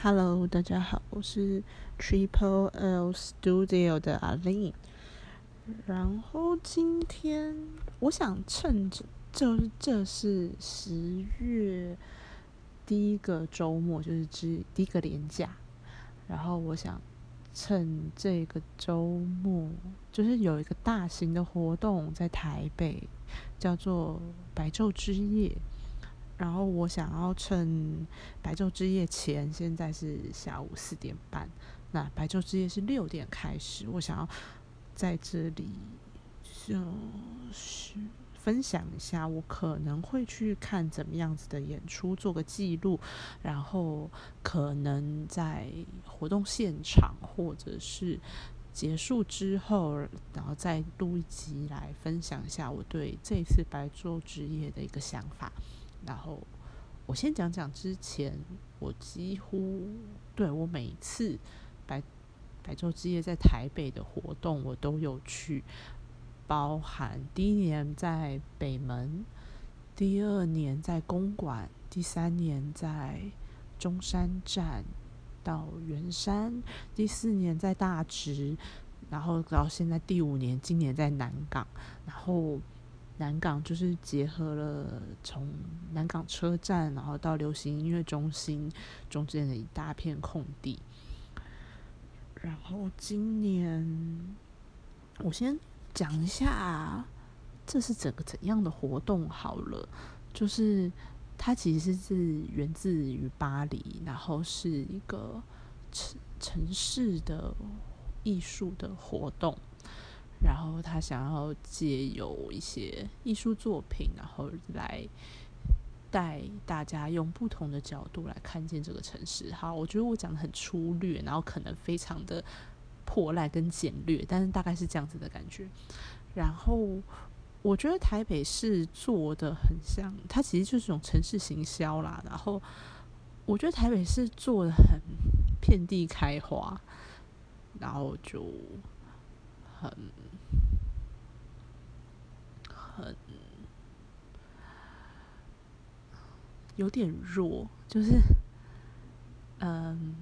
Hello，大家好，我是 Triple L Studio 的阿玲。然后今天我想趁着就是这是十月第一个周末，就是之第一个连假，然后我想趁这个周末，就是有一个大型的活动在台北，叫做白昼之夜。然后我想要趁白昼之夜前，现在是下午四点半，那白昼之夜是六点开始。我想要在这里就是分享一下，我可能会去看怎么样子的演出，做个记录，然后可能在活动现场或者是结束之后，然后再录一集来分享一下我对这次白昼之夜的一个想法。然后我先讲讲之前，我几乎对我每次白白昼之夜在台北的活动，我都有去，包含第一年在北门，第二年在公馆，第三年在中山站到圆山，第四年在大直，然后到现在第五年，今年在南港，然后。南港就是结合了从南港车站，然后到流行音乐中心中间的一大片空地。然后今年我先讲一下这是整个怎样的活动好了，就是它其实是源自于巴黎，然后是一个城城市的艺术的活动。然后他想要借有一些艺术作品，然后来带大家用不同的角度来看见这个城市。好，我觉得我讲的很粗略，然后可能非常的破烂跟简略，但是大概是这样子的感觉。然后我觉得台北市做的很像，它其实就是种城市行销啦。然后我觉得台北市做的很遍地开花，然后就。很很有点弱，就是嗯，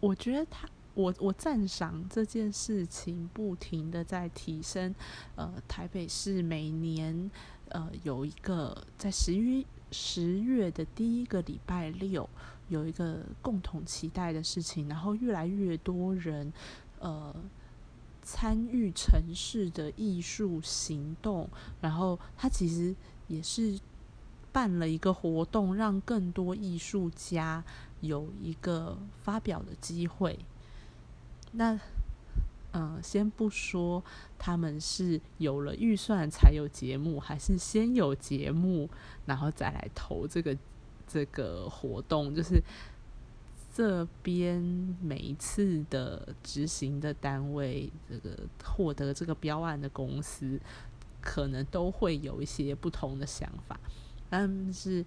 我觉得他，我我赞赏这件事情，不停的在提升。呃，台北市每年呃有一个在十一十月的第一个礼拜六有一个共同期待的事情，然后越来越多人。呃，参与城市的艺术行动，然后他其实也是办了一个活动，让更多艺术家有一个发表的机会。那，嗯，先不说他们是有了预算才有节目，还是先有节目然后再来投这个这个活动，就是。这边每一次的执行的单位，这个获得这个标案的公司，可能都会有一些不同的想法，但是，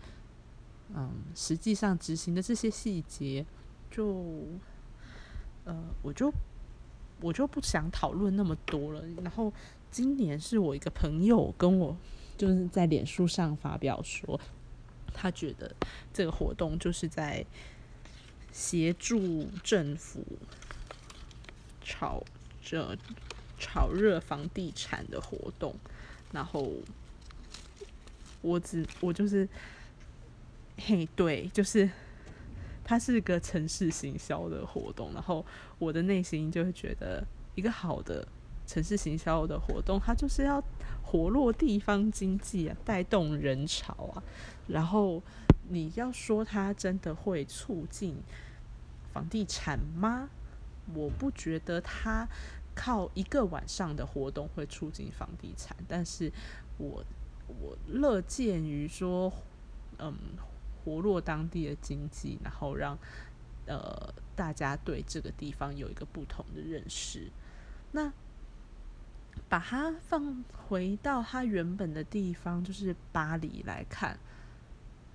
嗯，实际上执行的这些细节，就，呃，我就我就不想讨论那么多了。然后，今年是我一个朋友跟我就是在脸书上发表说，他觉得这个活动就是在。协助政府炒这炒热房地产的活动，然后我只我就是嘿，对，就是它是个城市行销的活动，然后我的内心就会觉得，一个好的城市行销的活动，它就是要活络地方经济啊，带动人潮啊，然后。你要说它真的会促进房地产吗？我不觉得它靠一个晚上的活动会促进房地产，但是我我乐见于说，嗯，活络当地的经济，然后让呃大家对这个地方有一个不同的认识。那把它放回到它原本的地方，就是巴黎来看。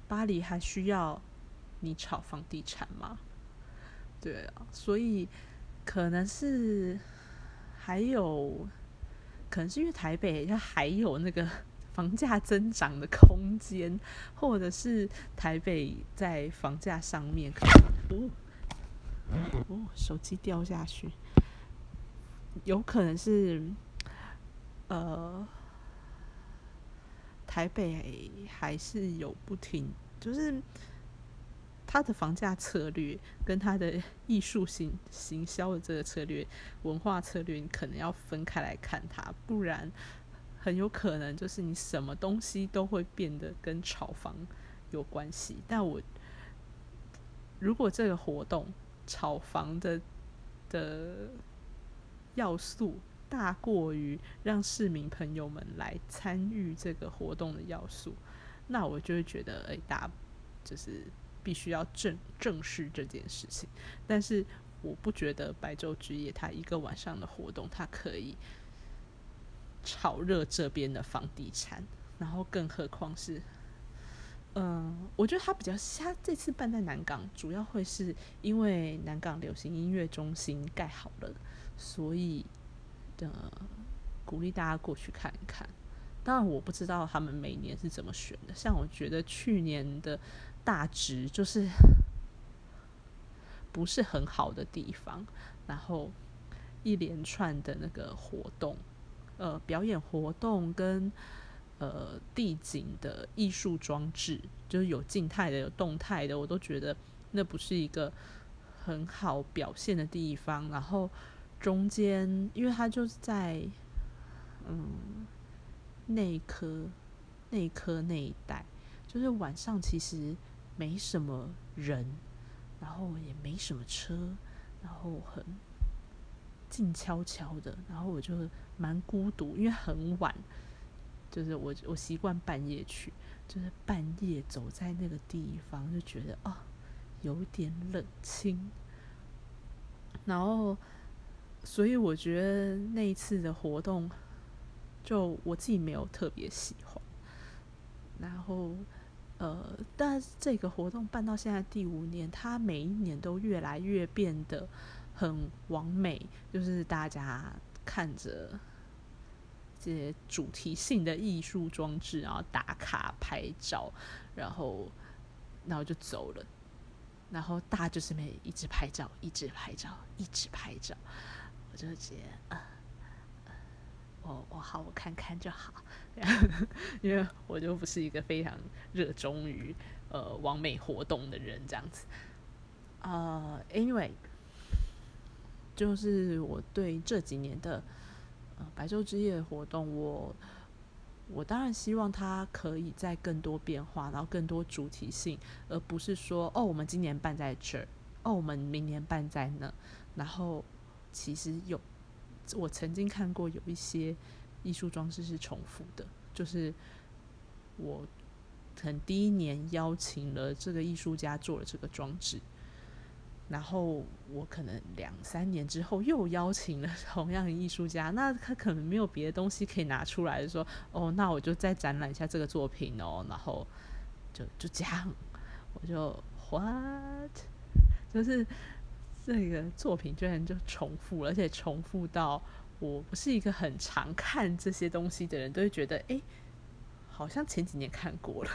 巴黎还需要你炒房地产吗？对啊，所以可能是还有，可能是因为台北它还有那个房价增长的空间，或者是台北在房价上面可能，哦，哦，手机掉下去，有可能是，呃，台北还是有不停，就是它的房价策略跟它的艺术行行销的这个策略、文化策略，你可能要分开来看它，不然。很有可能就是你什么东西都会变得跟炒房有关系，但我如果这个活动炒房的的要素大过于让市民朋友们来参与这个活动的要素，那我就会觉得，哎，大就是必须要正正视这件事情。但是我不觉得白昼之夜它一个晚上的活动，它可以。炒热这边的房地产，然后更何况是，嗯，我觉得他比较，他这次办在南港，主要会是因为南港流行音乐中心盖好了，所以的鼓励大家过去看一看。当然，我不知道他们每年是怎么选的。像我觉得去年的大直就是 不是很好的地方，然后一连串的那个活动。呃，表演活动跟呃地景的艺术装置，就是有静态的、有动态的，我都觉得那不是一个很好表现的地方。然后中间，因为它就是在嗯内科内科那一带，就是晚上其实没什么人，然后也没什么车，然后很。静悄悄的，然后我就蛮孤独，因为很晚，就是我我习惯半夜去，就是半夜走在那个地方，就觉得啊有点冷清，然后所以我觉得那一次的活动，就我自己没有特别喜欢，然后呃，但这个活动办到现在第五年，它每一年都越来越变得。很完美，就是大家看着这些主题性的艺术装置，然后打卡拍照，然后然后就走了，然后大家就是没一直拍照，一直拍照，一直拍照，我就觉得啊，我我好，我看看就好，因为我就不是一个非常热衷于呃完美活动的人，这样子，呃，anyway。就是我对这几年的呃白昼之夜活动，我我当然希望它可以在更多变化，然后更多主题性，而不是说哦，我们今年办在这儿，哦，我们明年办在那。然后其实有我曾经看过有一些艺术装置是重复的，就是我可能第一年邀请了这个艺术家做了这个装置。然后我可能两三年之后又邀请了同样的艺术家，那他可能没有别的东西可以拿出来，说哦，那我就再展览一下这个作品哦，然后就就这样，我就 what，就是这个作品居然就重复，而且重复到我不是一个很常看这些东西的人，都会觉得哎，好像前几年看过了，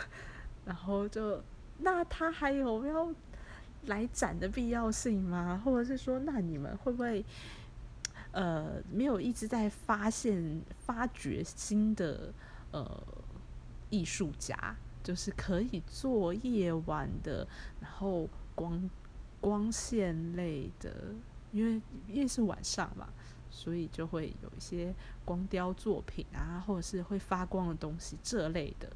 然后就那他还有没有？来展的必要性吗？或者是说，那你们会不会呃没有一直在发现、发掘新的呃艺术家，就是可以做夜晚的，然后光光线类的，因为因为是晚上嘛，所以就会有一些光雕作品啊，或者是会发光的东西这类的。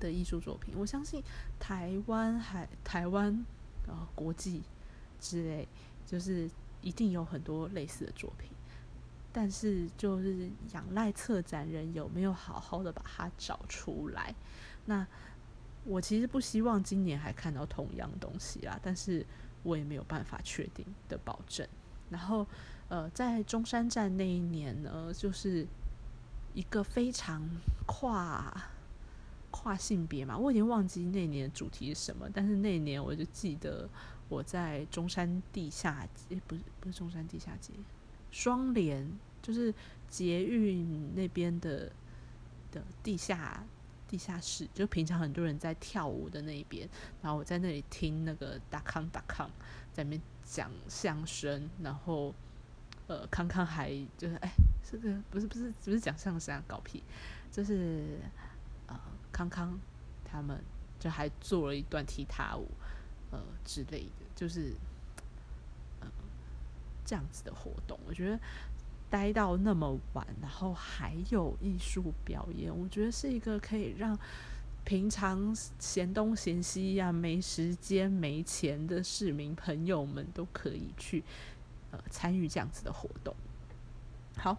的艺术作品，我相信台湾海台湾呃国际之类，就是一定有很多类似的作品，但是就是仰赖策展人有没有好好的把它找出来。那我其实不希望今年还看到同样东西啦，但是我也没有办法确定的保证。然后呃，在中山站那一年呢，就是一个非常跨。跨性别嘛，我已经忘记那年主题是什么，但是那年我就记得我在中山地下街，不是不是中山地下街，双联就是捷运那边的的地下地下室，就平常很多人在跳舞的那一边，然后我在那里听那个达康达康在那边讲相声，然后呃康康还就是哎，这个不是不是不是讲相声啊，搞屁，就是呃康康他们就还做了一段踢踏舞呃之类的，就是嗯这样子的活动，我觉得。待到那么晚，然后还有艺术表演，我觉得是一个可以让平常闲东闲西呀、没时间、没钱的市民朋友们都可以去呃参与这样子的活动。好，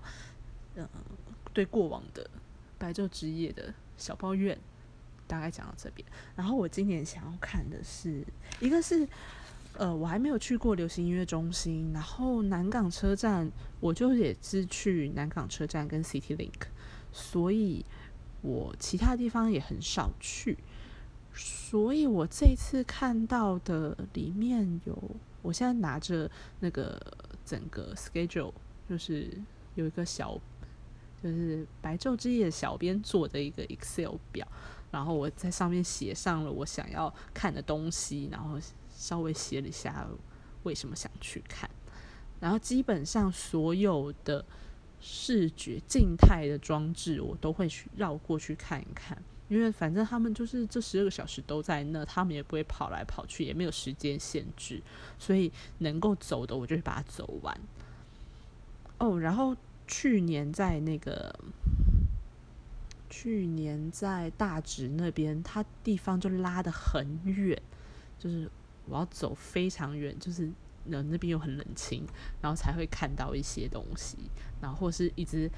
嗯，对过往的白昼之夜的小抱怨大概讲到这边，然后我今年想要看的是一个是。呃，我还没有去过流行音乐中心，然后南港车站，我就也是去南港车站跟 City Link，所以我其他地方也很少去，所以我这次看到的里面有，我现在拿着那个整个 schedule，就是有一个小，就是白昼之夜小编做的一个 Excel 表，然后我在上面写上了我想要看的东西，然后。稍微写了一下为什么想去看，然后基本上所有的视觉静态的装置我都会去绕过去看一看，因为反正他们就是这十二个小时都在那，他们也不会跑来跑去，也没有时间限制，所以能够走的我就会把它走完。哦，然后去年在那个去年在大直那边，它地方就拉的很远，就是。我要走非常远，就是那那边又很冷清，然后才会看到一些东西，然后或是一直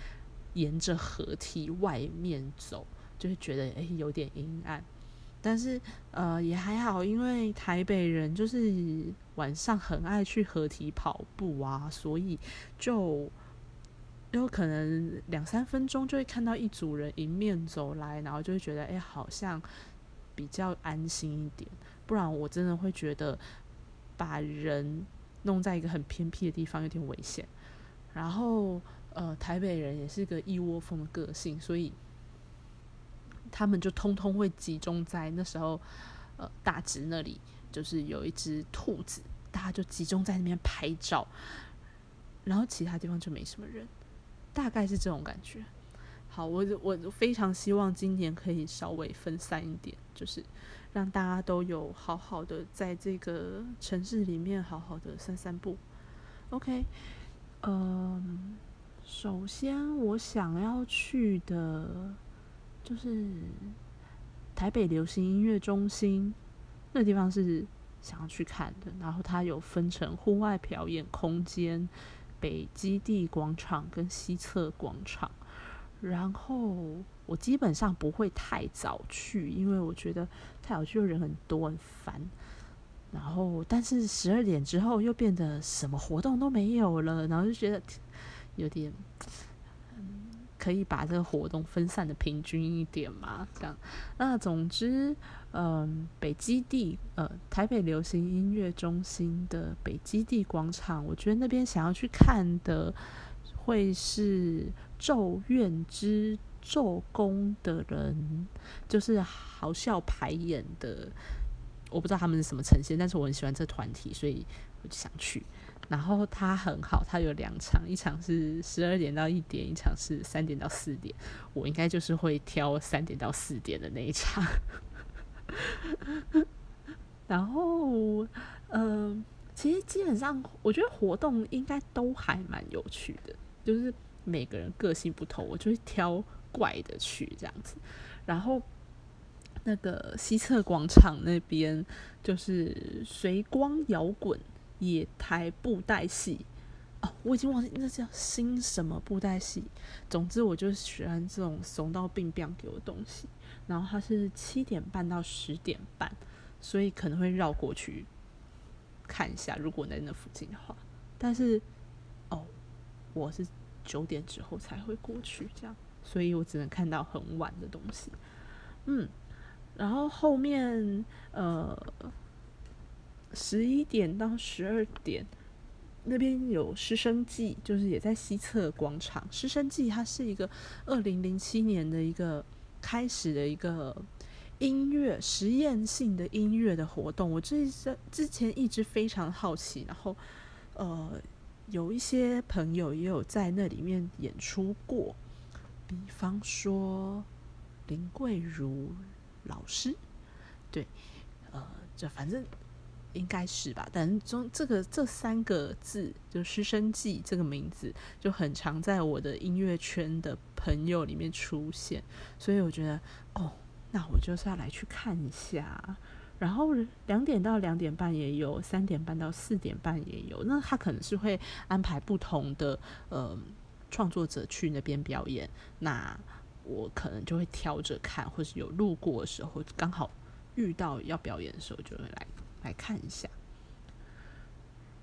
沿着河堤外面走，就会觉得诶有点阴暗。但是呃也还好，因为台北人就是晚上很爱去河堤跑步啊，所以就有可能两三分钟就会看到一组人迎面走来，然后就会觉得诶好像比较安心一点。不然我真的会觉得把人弄在一个很偏僻的地方有点危险。然后，呃，台北人也是个一窝蜂的个性，所以他们就通通会集中在那时候，呃，大直那里就是有一只兔子，大家就集中在那边拍照，然后其他地方就没什么人，大概是这种感觉。好，我我非常希望今年可以稍微分散一点，就是。让大家都有好好的在这个城市里面好好的散散步。OK，嗯，首先我想要去的，就是台北流行音乐中心，那地方是想要去看的。然后它有分成户外表演空间、北基地广场跟西侧广场。然后我基本上不会太早去，因为我觉得太早去人很多很烦。然后，但是十二点之后又变得什么活动都没有了，然后就觉得有点，嗯，可以把这个活动分散的平均一点嘛？这样。那总之，嗯，北基地，呃，台北流行音乐中心的北基地广场，我觉得那边想要去看的会是。咒怨之咒功的人，就是好笑排演的，我不知道他们是什么呈现，但是我很喜欢这团体，所以我就想去。然后他很好，他有两场，一场是十二点到一点，一场是三点到四点。我应该就是会挑三点到四点的那一场。然后，嗯，其实基本上我觉得活动应该都还蛮有趣的，就是。每个人个性不同，我就会挑怪的去这样子。然后那个西侧广场那边就是随光摇滚野台布袋戏哦，我已经忘记那叫新什么布袋戏。总之，我就喜欢这种怂到病病给我东西。然后它是七点半到十点半，所以可能会绕过去看一下，如果在那附近的话。但是，我是。九点之后才会过去，这样，所以我只能看到很晚的东西。嗯，然后后面呃十一点到十二点，那边有师生记，就是也在西侧广场。师生记它是一个二零零七年的一个开始的一个音乐实验性的音乐的活动。我之前之前一直非常好奇，然后呃，有一些朋友也有在那里面演出过，比方说林桂如老师，对，呃，这反正。应该是吧，但中这个这三个字就“师生记”这个名字就很常在我的音乐圈的朋友里面出现，所以我觉得哦，那我就是要来去看一下。然后两点到两点半也有，三点半到四点半也有。那他可能是会安排不同的呃创作者去那边表演，那我可能就会挑着看，或是有路过的时候刚好遇到要表演的时候就会来。来看一下，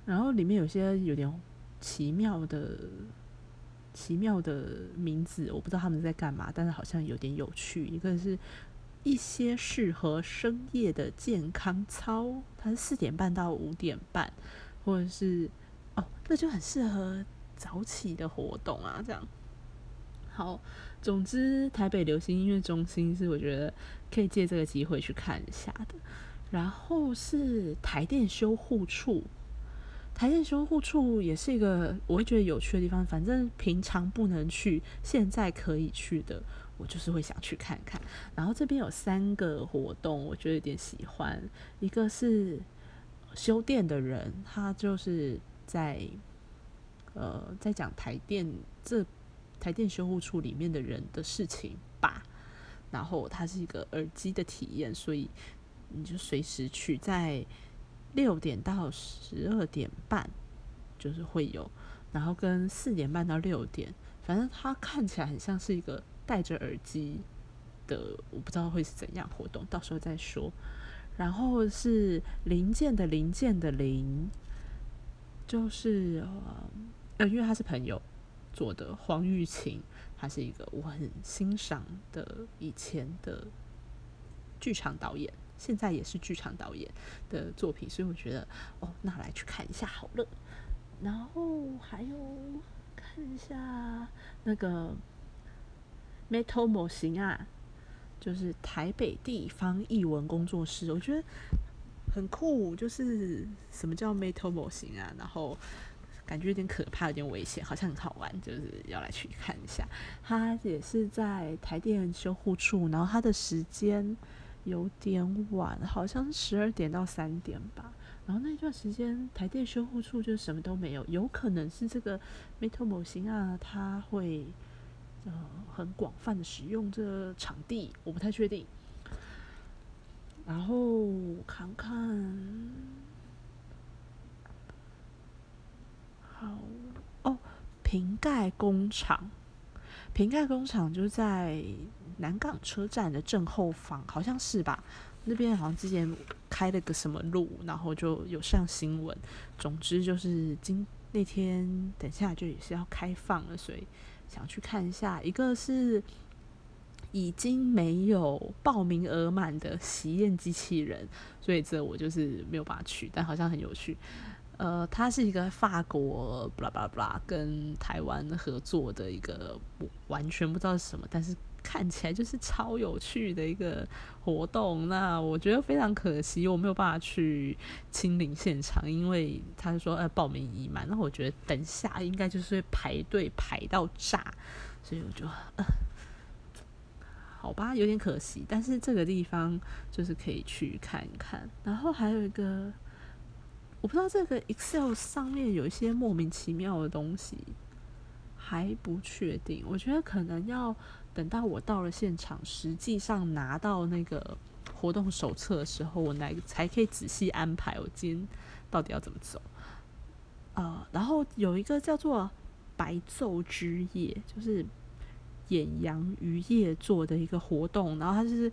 然后里面有些有点奇妙的、奇妙的名字，我不知道他们在干嘛，但是好像有点有趣。一个是一些适合深夜的健康操，它是四点半到五点半，或者是哦，那就很适合早起的活动啊。这样好，总之台北流行音乐中心是我觉得可以借这个机会去看一下的。然后是台电修护处，台电修护处也是一个我会觉得有趣的地方。反正平常不能去，现在可以去的，我就是会想去看看。然后这边有三个活动，我觉得有点喜欢。一个是修电的人，他就是在呃在讲台电这台电修护处里面的人的事情吧。然后它是一个耳机的体验，所以。你就随时去，在六点到十二点半就是会有，然后跟四点半到六点，反正它看起来很像是一个戴着耳机的，我不知道会是怎样活动，到时候再说。然后是零件的零件的零，就是呃，因为他是朋友做的，黄玉琴，他是一个我很欣赏的以前的剧场导演。现在也是剧场导演的作品，所以我觉得哦，那来去看一下好了。然后还有看一下那个 Metal 模型啊，就是台北地方译文工作室，我觉得很酷。就是什么叫 Metal 模型啊？然后感觉有点可怕，有点危险，好像很好玩，就是要来去看一下。它也是在台电修护处，然后它的时间。有点晚，好像十二点到三点吧。然后那段时间，台电修护处就什么都没有，有可能是这个 Metal 模型啊，它会呃很广泛的使用这个场地，我不太确定。然后看看，好哦，瓶盖工厂，瓶盖工厂就在。南港车站的正后方，好像是吧？那边好像之前开了个什么路，然后就有上新闻。总之就是今那天，等下就也是要开放了，所以想去看一下。一个是已经没有报名额满的喜宴机器人，所以这我就是没有办法去，但好像很有趣。呃，它是一个法国布拉布拉布拉跟台湾合作的一个，完全不知道是什么，但是。看起来就是超有趣的一个活动，那我觉得非常可惜，我没有办法去亲临现场，因为他说呃报名已满，那我觉得等下应该就是会排队排到炸，所以我就呃好吧，有点可惜，但是这个地方就是可以去看一看。然后还有一个，我不知道这个 Excel 上面有一些莫名其妙的东西，还不确定，我觉得可能要。等到我到了现场，实际上拿到那个活动手册的时候，我来才可以仔细安排我今天到底要怎么走。呃，然后有一个叫做白昼之夜，就是演阳渔业做的一个活动，然后他就是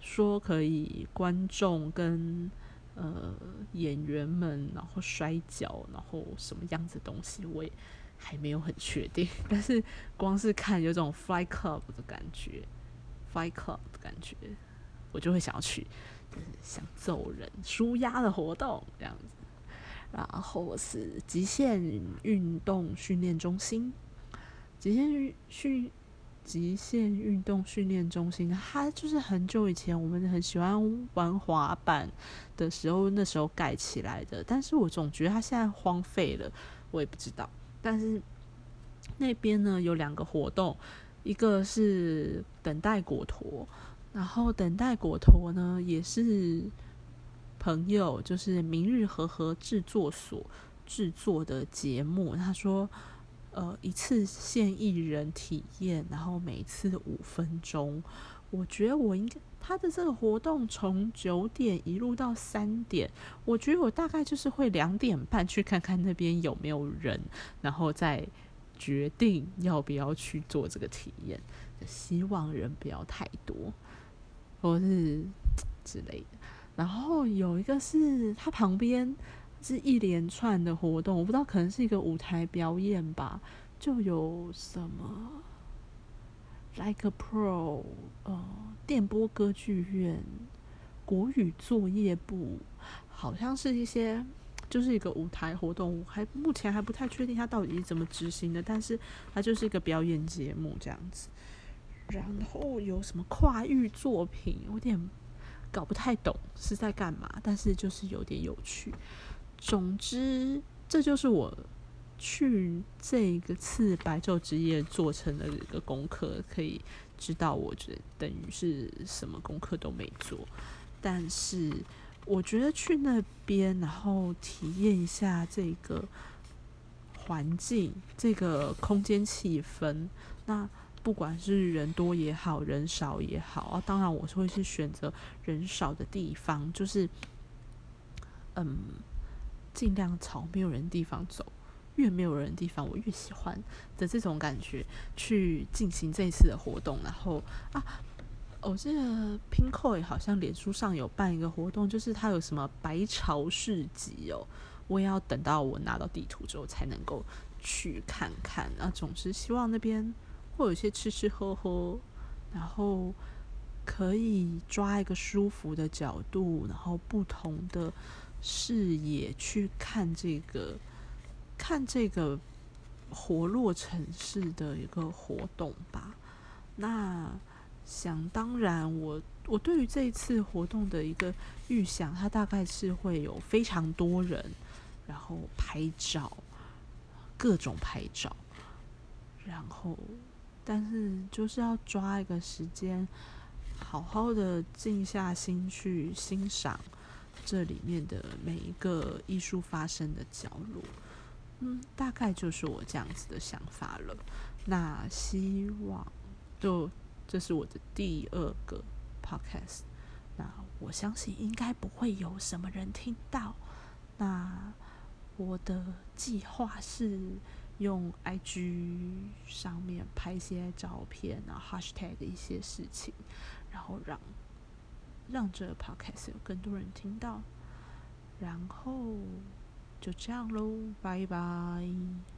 说可以观众跟呃演员们，然后摔跤，然后什么样子东西，我也。还没有很确定，但是光是看有种 fly club 的感觉，fly club 的感觉，我就会想要去，就是想揍人、舒压的活动这样子。然后是极限运动训练中心，极限运训极限运动训练中心，它就是很久以前我们很喜欢玩滑板的时候，那时候盖起来的。但是我总觉得它现在荒废了，我也不知道。但是那边呢有两个活动，一个是等待果陀，然后等待果陀呢也是朋友，就是明日和和制作所制作的节目。他说。呃，一次限一人体验，然后每次五分钟。我觉得我应该他的这个活动从九点一路到三点，我觉得我大概就是会两点半去看看那边有没有人，然后再决定要不要去做这个体验。希望人不要太多，或是之类的。然后有一个是他旁边。是一连串的活动，我不知道可能是一个舞台表演吧，就有什么 Like a Pro，呃，电波歌剧院，国语作业部，好像是一些就是一个舞台活动，还目前还不太确定它到底是怎么执行的，但是它就是一个表演节目这样子。然后有什么跨域作品，有点搞不太懂是在干嘛，但是就是有点有趣。总之，这就是我去这个次白昼之夜做成的一个功课，可以知道我觉得等于是什么功课都没做。但是我觉得去那边，然后体验一下这个环境、这个空间气氛，那不管是人多也好，人少也好啊，当然我是会去选择人少的地方，就是嗯。尽量朝没有人地方走，越没有人的地方，我越喜欢的这种感觉去进行这一次的活动。然后啊，我记得 Pinko 好像脸书上有办一个活动，就是它有什么白潮市集哦，我也要等到我拿到地图之后才能够去看看。啊，总之希望那边会有一些吃吃喝喝，然后可以抓一个舒服的角度，然后不同的。视野去看这个，看这个活络城市的一个活动吧。那想当然，我我对于这一次活动的一个预想，它大概是会有非常多人，然后拍照，各种拍照，然后但是就是要抓一个时间，好好的静下心去欣赏。这里面的每一个艺术发生的角落，嗯，大概就是我这样子的想法了。那希望，就这是我的第二个 podcast，那我相信应该不会有什么人听到。那我的计划是用 IG 上面拍一些照片，然后 hashtag 一些事情，然后让。让这个 podcast 有更多人听到，然后就这样喽，拜拜。